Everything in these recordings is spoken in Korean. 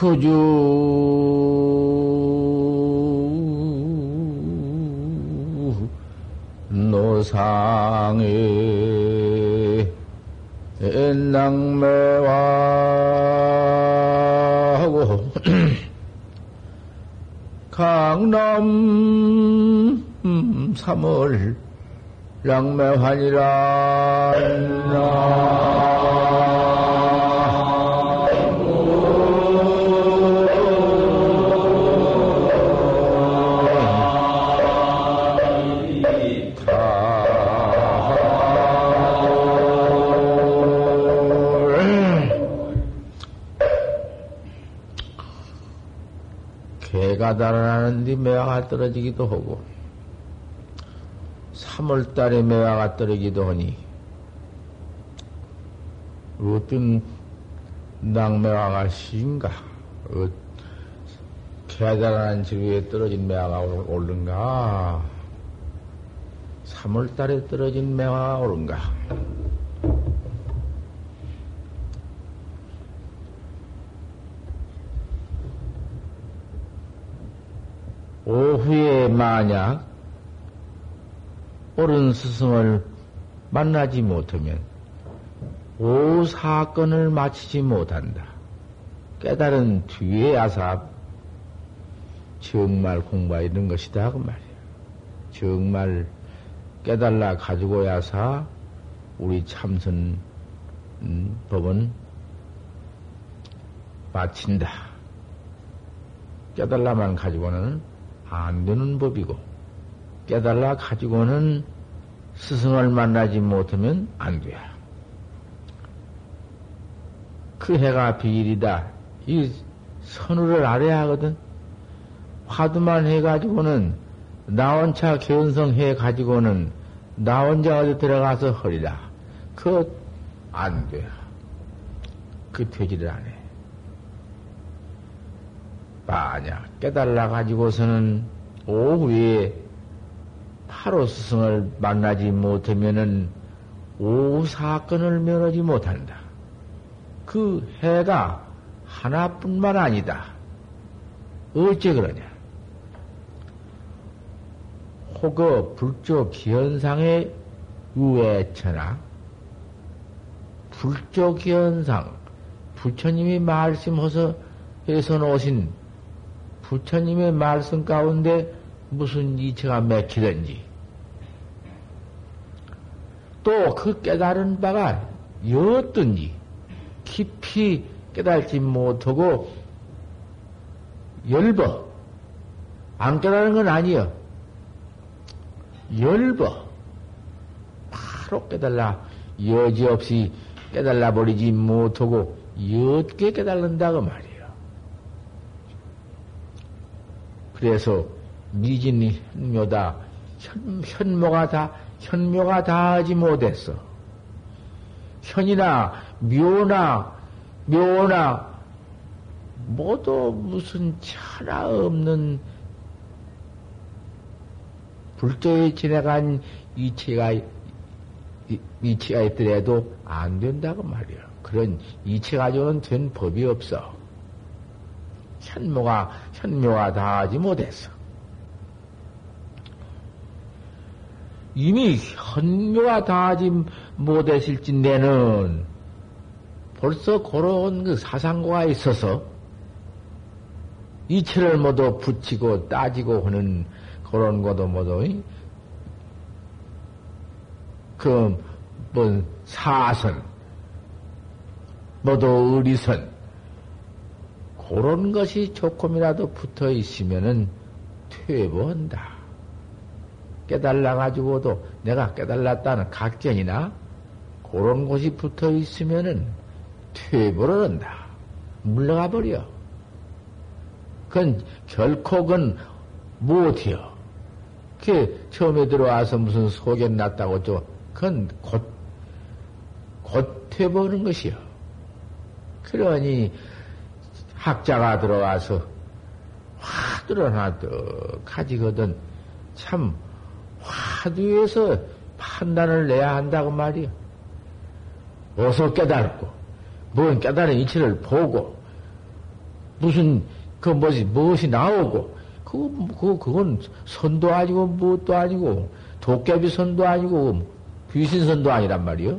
그주. 노상의 낭매와하고 강남 3월 랑매환이라 달아나는데 매화가 떨어지기도 하고 3월달에 매화가 떨어지기도 하니 어떤 낭매화가 시인가 어, 개가 달아난 지구에 떨어진 매화가 오른가? 3월달에 떨어진 매화가 오른가 오후에 만약 옳은 스승을 만나지 못하면 오 사건을 마치지 못한다. 깨달은 뒤에 야사 정말 공부가 있는 것이다 그 말이야. 정말 깨달라 가지고 야사 우리 참선 음, 법은 마친다. 깨달라만 가지고는 안 되는 법이고, 깨달라 가지고는 스승을 만나지 못하면 안 돼. 그 해가 비일이다. 이 선우를 알아야 하거든. 화두만 해가지고는, 나 혼자 견성해 가지고는, 나 혼자 어디 들어가서 허리라. 그, 안 돼. 그 되지를 안 해. 만약 깨달아 가지고서는 오후에 바로 스승을 만나지 못하면은 오후 사건을 면하지 못한다. 그 해가 하나뿐만 아니다. 어째 그러냐? 혹여 불조 기현상의 유해처나 불조 기현상 부처님이 말씀해서 해서 놓으신 부처님의 말씀 가운데 무슨 이체가 맥히든지. 또 그 깨달은 바가 여든지 깊이 깨달지 못하고 열버. 안 깨달은 건 아니여. 열버. 바로 깨달라. 여지없이 깨달라 버리지 못하고 옅게 깨달는다 그 말이야. 그래서 미진이 현묘다. 현, 현모가 다, 현묘가 다 하지 못했어. 현이나 묘나, 묘나, 모두 무슨 차나 없는 불조에 지나간 이체가, 이체가 있더라도 안 된다고 말이야. 그런 이체 가지고는 된 법이 없어. 현모가, 현묘가 다 하지 못했어. 이미 현묘가 다 하지 못했을진데는 벌써 그런 그 사상고가 있어서 이체를 모두 붙이고 따지고 하는 그런 것도 모두 그뭐 사선 모두 의리선 그런 것이 조금이라도 붙어 있으면은 퇴보한다. 깨달아가지고도 내가 깨달았다는 각견이나 그런 곳이 붙어 있으면은 퇴보를 한다. 물러가 버려. 그건 결코 그건 못해요. 그 처음에 들어와서 무슨 소견 났다고 저 그건 곧, 곧 퇴보하는 것이요. 그러니 학자가 들어와서 화두를 하나 떡 가지거든 참 화두에서 판단을 내야 한다고 말이야. 어서 깨달고, 뭔 깨달은 이치를 보고, 무슨, 그, 뭐지, 무엇이 나오고, 그거, 그거, 그건 선도 아니고, 무엇도 아니고, 도깨비 선도 아니고, 귀신 선도 아니란 말이요.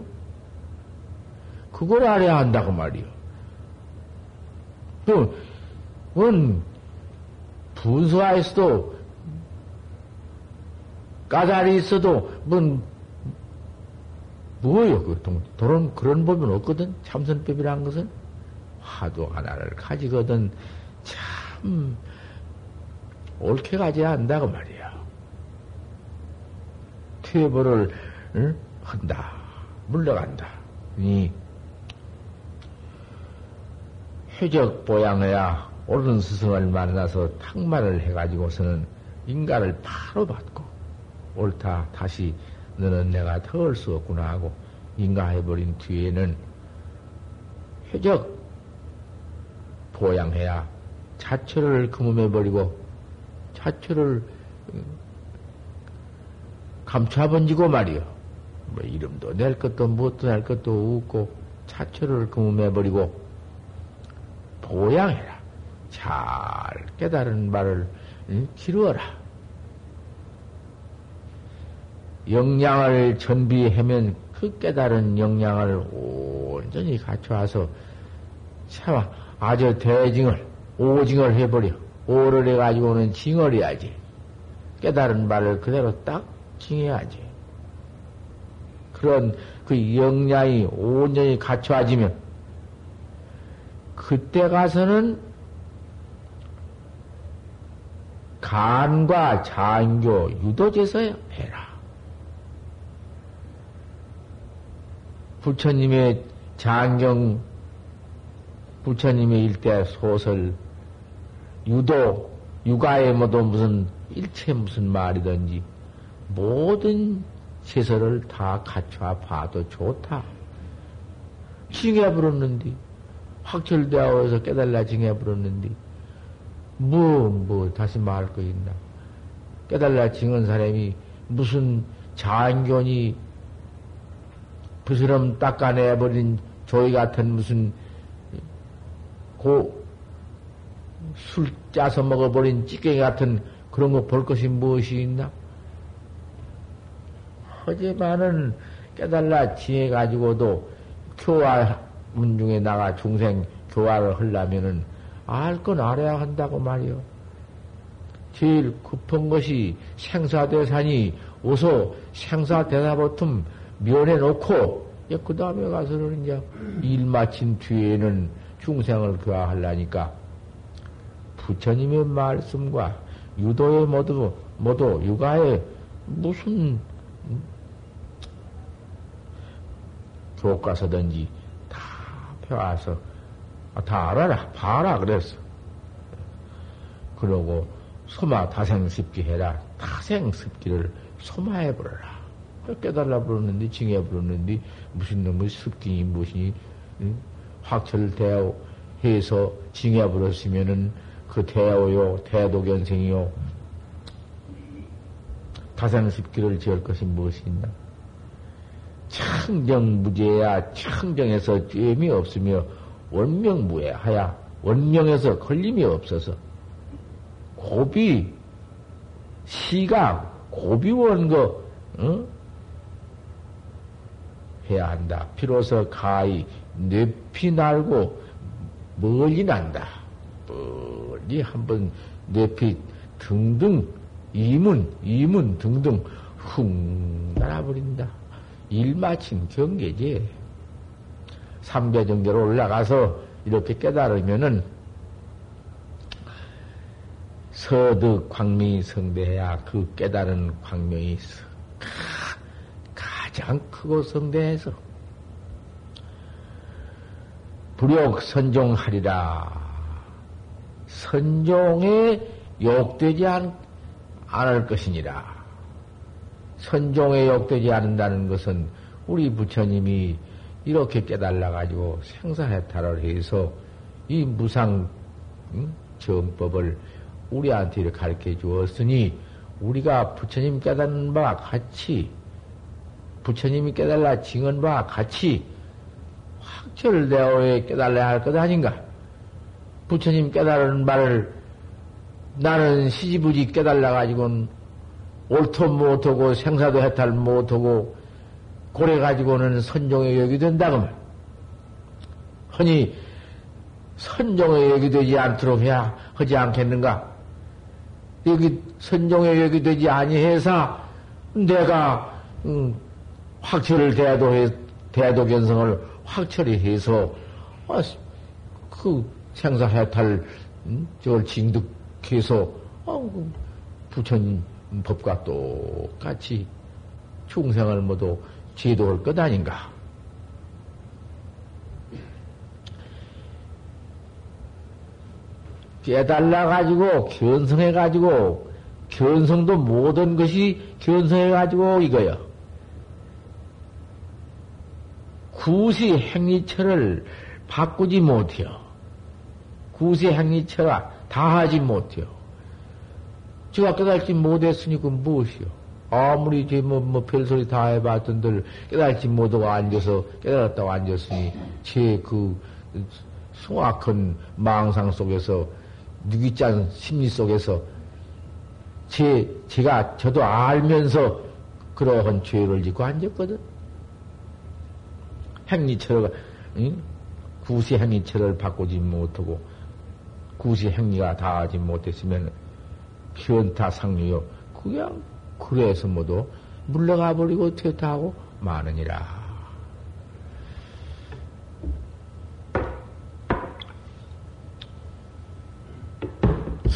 그걸 알아야 한다고 말이요. 또, 그건, 분수하에서도, 까다리 있어도, 뭔, 뭐예요? 그 동, 도론 그런 법은 없거든? 참선법이란 것은? 화두 하나를 가지거든. 참, 옳게 가져야 한다고 말이야. 퇴보를, 응? 한다. 물러간다. 이, 회적 보양해야 옳은 스승을 만나서 탁말을 해가지고서는 인가를 바로 받고, 옳다. 다시 너는 내가 더할수 없구나 하고 인가해버린 뒤에는 회적 보양해야 자처를 금음해버리고 자처를 음, 감춰번지고 말이요. 뭐 이름도 낼 것도 무엇도 낼 것도 없고 자처를 금음해버리고 보양해라. 잘 깨달은 말을 기루어라. 역량을 전비하면 그 깨달은 역량을 온전히 갖춰와서 참 아주 대징을 오징을 해버려 오를 해가지고는 징을 해야지 깨달은 말을 그대로 딱 징해야지 그런 그 역량이 온전히 갖춰와지면 그때 가서는 간과 장교 유도제서 해라. 부처님의 장경, 부처님의 일대 소설, 유도, 육아에 뭐도 무슨 일체 무슨 말이든지 모든 시설을 다 갖춰 봐도 좋다. 징해 부르는디 확철되어서 깨달라 징해 부르는디 뭐, 뭐, 다시 말할 거 있나. 깨달라 징은 사람이 무슨 장견이 부스럼 닦아내버린 조이 같은 무슨 고 술 짜서 먹어버린 찌개 같은 그런 거 볼 것이 무엇이 있나? 하지만은 깨달라 지해가지고도 교화 문중에 나가 중생 교화를 하려면은 알 건 알아야 한다고 말이요. 제일 급한 것이 생사대산이 어서 생사대사보통 면해 놓고, 그 다음에 가서는 이제 일 마친 뒤에는 중생을 교화하려니까 부처님의 말씀과 유도의 모두, 모두 육아에 무슨 교과서든지 다 펴와서 아, 다 알아라, 봐라, 그랬어. 그러고 소마 다생습기 해라. 다생습기를 소마해 버려라. 깨달라 부르는데, 징해 부르는데, 무슨 놈의 습기니, 무엇이니, 응? 확철대오 해서 징해 부르시면은 그 대오요, 대도견생이요, 다생습기를 지을 것이 무엇이 있나? 청정무죄야, 청정에서 죄미 없으며, 원명무해하야, 원명에서 걸림이 없어서, 고비, 시각, 고비원거, 응? 해야 한다. 비로소 가히 뇌피 날고 멀리 난다. 멀리 한번 뇌피 등등 이문 이문 등등 훅 날아버린다. 일 마친 경계지. 삼배 정도로 올라가서 이렇게 깨달으면은 서득 광명이 성대해야 그 깨달은 광명이 가장 크고 성대해서 불욕 선종하리라. 선종에 욕되지 않, 않을 것이니라. 선종에 욕되지 않는다는 것은 우리 부처님이 이렇게 깨달아가지고 생사해탈을 해서 이 무상 응? 정법을 우리한테 이렇게 가르쳐 주었으니 우리가 부처님 깨닫는 바와 같이 부처님이 깨달라 징은 바와 같이 확철대오에 깨달아야 할 것 아닌가? 부처님 깨달은 말을 나는 시지부지 깨달아가지고는 옳도 못하고 생사도 해탈 못하고 고래 가지고는 선종의 역이 된다고 말. 허니 선종의 역이 되지 않도록 해야 하지 않겠는가? 여기 선종의 역이 되지 아니해서 내가 음, 확철을 대도 대도 견성을 확철히 해서 아, 그 생사 해탈 음, 저걸 징득해서 아, 그 부처님 법과 똑같이 충생을 모두 제도할 것 아닌가? 깨달아가지고, 견성해가지고, 견성도 모든 것이 견성해가지고 이거요. 구시 행위처를 바꾸지 못해요. 구시 행위처가 다 하지 못해요. 제가 깨달지 못했으니 그 무엇이요? 아무리 제 뭐, 뭐, 별소리 다 해봤던들 깨달지 못하고 앉아서, 깨달았다고 앉았으니, 제 그, 송악한 망상 속에서, 누기짠 심리 속에서, 제, 제가, 저도 알면서 그러한 죄를 짓고 앉았거든. 행리처를, 응? 구시 행리처를 바꾸지 못하고, 구시 행리가 다 하지 못했으면, 현타 상류요. 그냥 그래서 모두 물러가 버리고 퇴타하고 마느니라.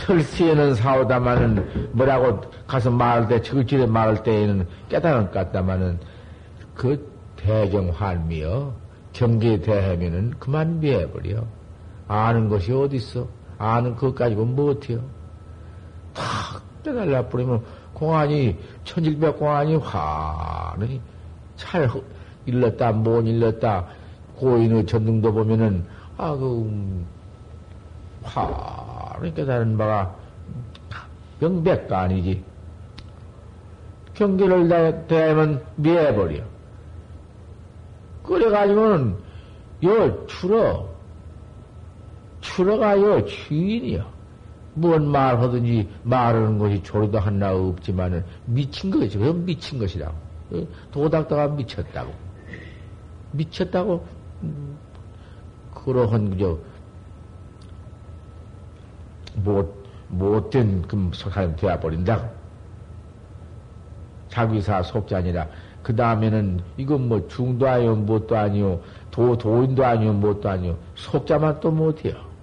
설시에는 사오다마는 뭐라고 가서 말할 때, 저질에 말할 때에는 깨달은 것 같다마는 그 대경 환미여 경계 대하면은 그만 미해버려. 아는 것이 어딨어? 아는 것 가지고 못해요. 탁 빼달라 버리면 공안이 천일백 공안이 환히 잘 일렀다 못 일렀다. 고인의 전등도 보면은 아 그 환히 깨달은 바가 명백가 아니지. 경계를 대하면 미해버려. 그래가지고는 여 추러 추러가 여 주인이여 뭔 말하든지 말하는 것이 조리도 하나 없지만은 미친 것이지. 그건 미친 것이라고. 도닥다가 미쳤다고. 미쳤다고, 음, 그러한, 그저, 못, 못된 그 사람 되어버린다. 자기사 속자 아니라, 그 다음에는 이건 뭐 중도 아니요, 뭣도 아니요, 도, 도인도 아니요, 뭣도 아니요, 속자만 또 못해요.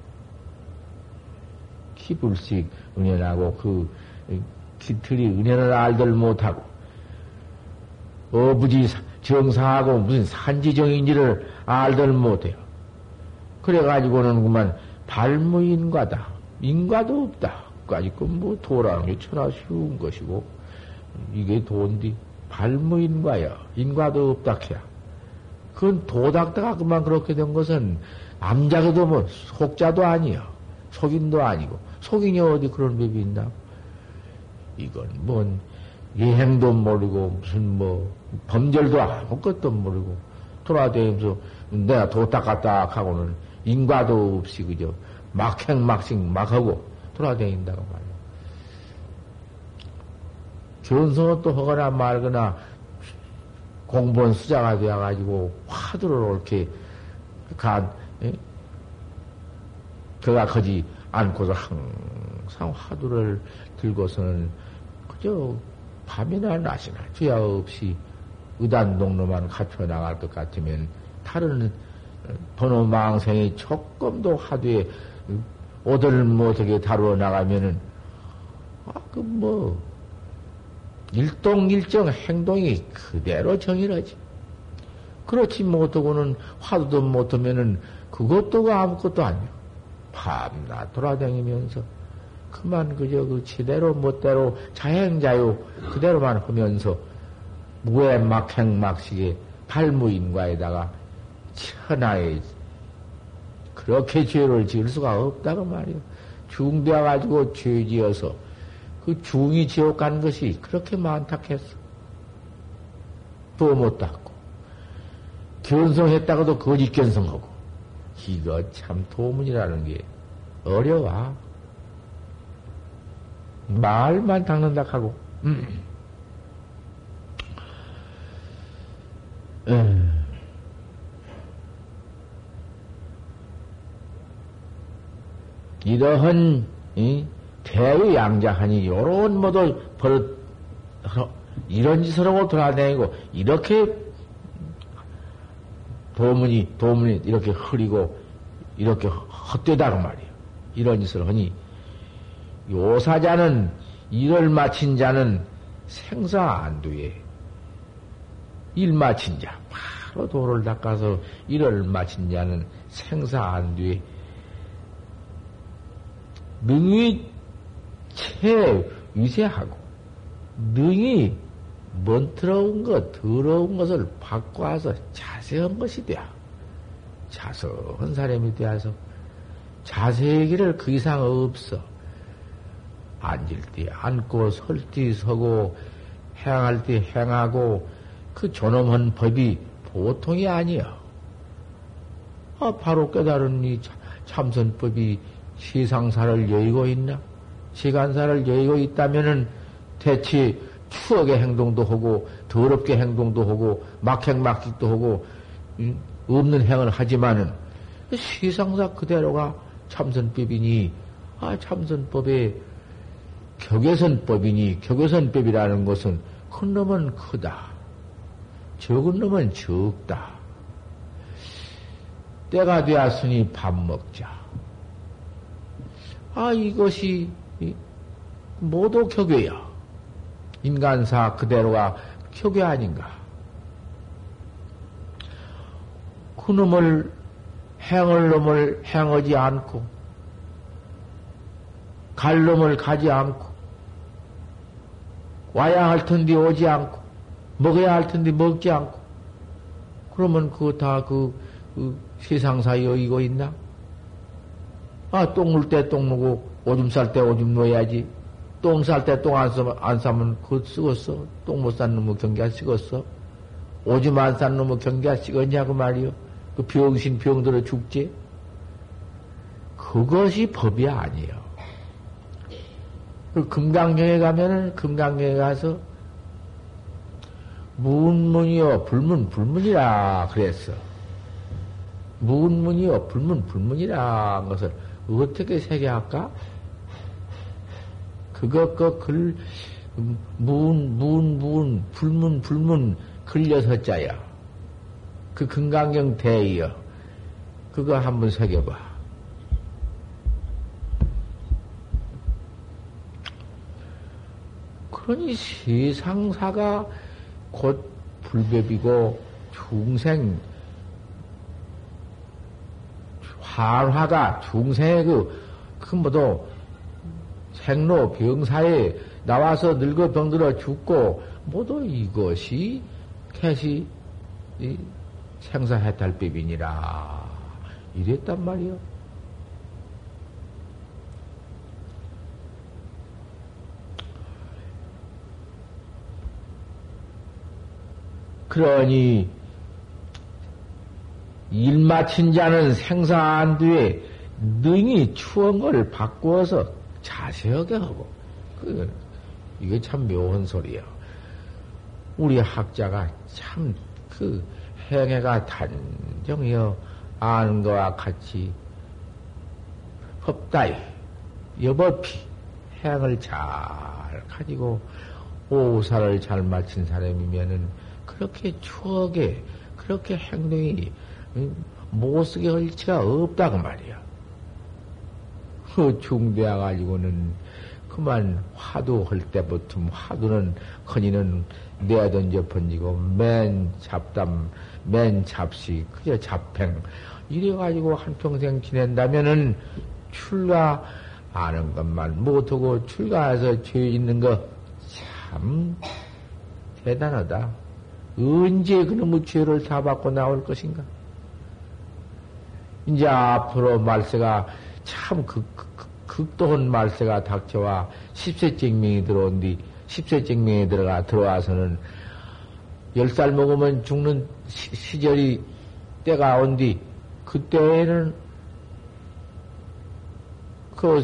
기불식 은혜라고 그 기틀이 은혜를 알들 못하고 어부지 정상하고 무슨 산지정인지를 알들 못해요. 그래가지고는 그만 발무인과다. 인과도 없다. 까짓 뭐 도라는 게 천하 쉬운 것이고 이게 돈디 발무인과야. 인과도 없다 캐야. 그건 도닥다가 그만 그렇게 된 것은 남자도 뭐 속자도 아니야. 속인도 아니고 속인이 어디 그런 법이 있나? 이건 뭔 예행도 모르고 무슨 뭐 범절도 아무것도 모르고 돌아다니면서 내가 도딱갔딱 하고는 인과도 없이 그저 막행막식 막하고 돌아다닌다고 말이야. 견성은 또 하거나 말거나 공부원 수자가 되어가지고 화두를 이렇게 간, 에? 그가 거지 않고서 항상 화두를 들고서는 그저 밤이나 낮이나 주야 없이 의단동로만 갖춰 나갈 것 같으면 다른 번호 망생이 조금도 화두에 오들 못하게 다루어 나가면은 아그 뭐 일동일정 행동이 그대로 정일하지. 그렇지 못하고는 화두도 못하면은 그것도 아무것도 아니야. 밤낮 돌아다니면서 그만 그저 그 지대로 멋대로 자행자유 그대로만 하면서 무에 막행막식에 발무인과에다가 천하에 그렇게 죄를 지을 수가 없다고 말이요. 중되어 가지고 죄 지어서 그 중이 지옥 간 것이 그렇게 많다 했어. 또 못 닦고 견성했다가도 거짓 견성하고 이거 참 도문이라는 게 어려워. 말만 닦는다 하고. 음. 이러한 대의양자하니 요런 모두 버릇 이런 짓을 하고 돌아다니고 이렇게 도문이 도문이 이렇게 흐리고 이렇게 헛되다고 말이야. 이런 짓을 하니 요사자는 일을 마친 자는 생사 안두에 일 마친 자 바로 도를 닦아서 일을 마친 자는 생사 안두에 능히 채 위세하고 능히 먼트러운 것, 더러운 것을 바꿔서 자세한 것이 돼야. 자세한 사람이 되어서 자세의 길을 그 이상 없어. 앉을 때 앉고 설 때 서고 행할 때 행하고 그 존엄한 법이 보통이 아니야. 아, 바로 깨달은 이 참선법이 세상사를 여의고 있나? 시간사를 여의고 있다면은 대체 추억의 행동도 하고 더럽게 행동도 하고 막행막직도 하고 없는 행을 하지만은 시상사 그대로가 참선법이니 아 참선법의 격외선법이니 격외선법이라는 것은 큰 놈은 크다. 적은 놈은 적다. 때가 되었으니 밥 먹자. 아 이것이 모두 격외야. 인간사 그대로가 격외 아닌가. 그놈을 행을 놈을 행하지 않고 갈 놈을 가지 않고 와야 할 텐데 오지 않고 먹어야 할 텐데 먹지 않고 그러면 그거 다그 그 세상사 여의고 있나? 아, 똥 물 때 똥 누고 오줌 쌀 때 오줌 놓아야지. 똥 쌀 때 똥 안 싸면, 안 싸면 그거 쓰겄어. 똥 못 싼 놈의 경계가 쓰겄어. 오줌 안 싼 놈의 경계가 쓰겄냐고 말이요. 그 병신 병들어 죽지. 그것이 법이 아니에요. 그 금강경에 가면은 금강경에 가서 문문이요 불문 불문이라 그랬어. 문문이요 불문 불문이라 것을 어떻게 새겨할까? 그것 그글 문, 문, 문, 불문, 불문, 글여서자야. 그 금강경 대이여. 그거 한번 새겨봐. 그러니 세상사가 곧 불법이고 중생, 환화가 중생의 그, 그 뭐도 생로 병사에 나와서 늙어 병들어 죽고 모두 이것이 캐시 생사해탈법이니라 이랬단 말이요. 그러니 일 마친 자는 생사한 뒤에 능히 추억을 바꾸어서 자세하게 하고, 그, 이게 참 묘한 소리야. 우리 학자가 참 그 행해가 단정이여 아는 거와 같이 법다이, 여법히 행을 잘 가지고 오사를 잘 마친 사람이면은 그렇게 추억에 그렇게 행동이 못 쓰게 할 치가 없다고 말이야. 그 중대해 가지고는 그만 화두 할 때부터 화두는 커니는 내던져 번지고 맨 잡담 맨 잡시 그저 잡행 이래 가지고 한 평생 지낸다면은 출가 아는 것만 못하고 출가해서 죄 있는 거 참 대단하다. 언제 그놈의 죄를 다 받고 나올 것인가? 이제 앞으로 말세가 참 극, 극, 극도한 말세가 닥쳐와 10세 증명이 들어온 뒤 10세 증명이 들어가 들어와서는 10살 먹으면 죽는 시, 절이 때가 온 뒤 그때에는 그,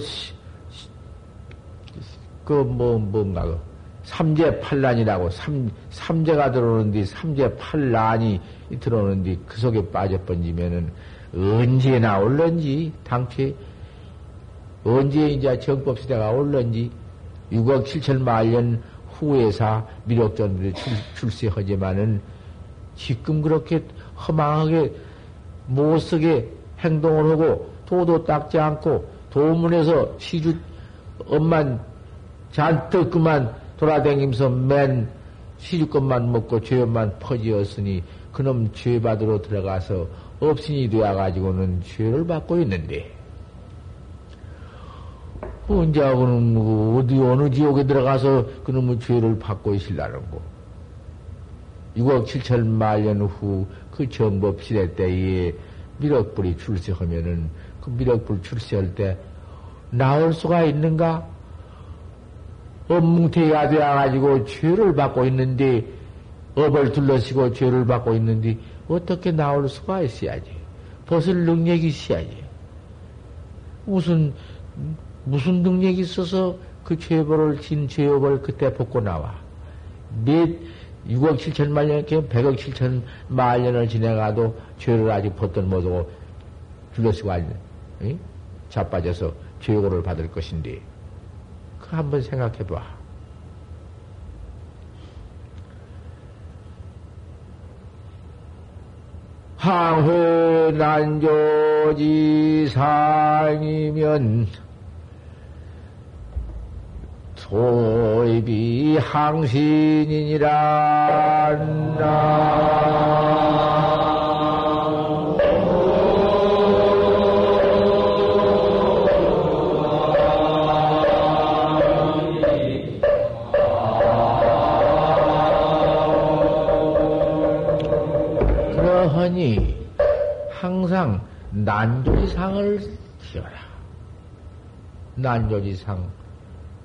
그, 뭐, 뭔가, 그, 삼재 팔란이라고, 삼, 삼재가 들어오는데, 삼재 팔란이 들어오는데, 그 속에 빠져 번지면은, 언제 나올런지, 당최, 언제 이제 정법 시대가 올런지, 6억 7천 만년 후에사 미륵전들이 출세하지만은, 지금 그렇게 허망하게 못쓰게 행동을 하고 도도 닦지 않고 도문에서 시주 엄만 잔뜩 그만 돌아다니면서 맨 시주것만 먹고 죄만 퍼지었으니 그놈 죄받으러 들어가서 업신이 되어가지고는 죄를 받고 있는데 언제하고는 뭐 어디 어느 지옥에 들어가서 그놈의 죄를 받고 있을라는 거. 6억 7천 만년 후그 정법 시대 때에 미륵불이 출세하면은 그 미륵불 출세할 때 나올 수가 있는가? 업뭉태가 되어가지고 죄를 받고 있는데 업을 둘러시고 죄를 받고 있는데 어떻게 나올 수가 있어야지? 벗을 능력이 있어야지. 무슨 무슨 능력이 있어서 그 죄벌을 진 죄업을 그때 벗고 나와. 몇 6억 7천만 년, 100억 7천 만 년을 지나가도 죄를 아직 벗던 못하고 줄러쓰고 앉는, 응? 자빠져서 죄고를 받을 것인데, 그 한번 생각해 봐. 항회 난조지 상이면 소입이 항신이니라 그러하니 항상 난조지상을 지어라. 난조지상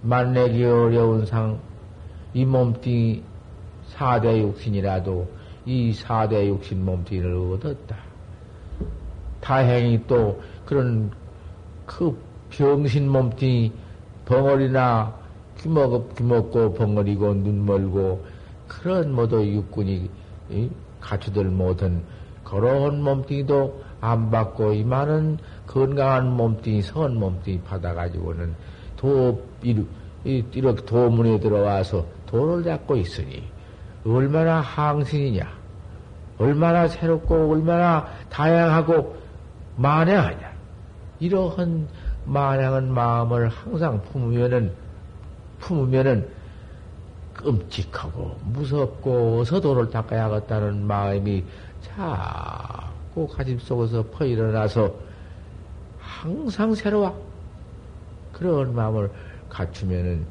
만내기 어려운 상, 이 몸뚱이 사대 육신이라도 이 사대 육신 몸뚱이를 얻었다. 다행히 또 그런 그 병신 몸뚱이 벙어리나 귀먹, 귀먹고 벙어리고 눈 멀고 그런 모두 육군이 갖추들 못한 그런 몸뚱이도 안 받고 이 많은 건강한 몸뚱이, 선 몸뚱이 받아가지고는 도, 이렇게 도문에 들어와서 도를 잡고 있으니, 얼마나 항신이냐, 얼마나 새롭고, 얼마나 다양하고, 만행하냐. 이러한 만행한 마음을 항상 품으면은, 품으면은, 끔찍하고, 무섭고, 어서 도를 닦아야겠다는 마음이 자꾸 가슴 속에서 퍼 일어나서 항상 새로워. 그런 마음을 갖추면은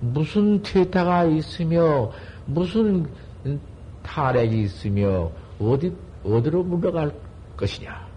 무슨 퇴타가 있으며 무슨 탈핵이 있으며 어디 어디로 물러갈 것이냐?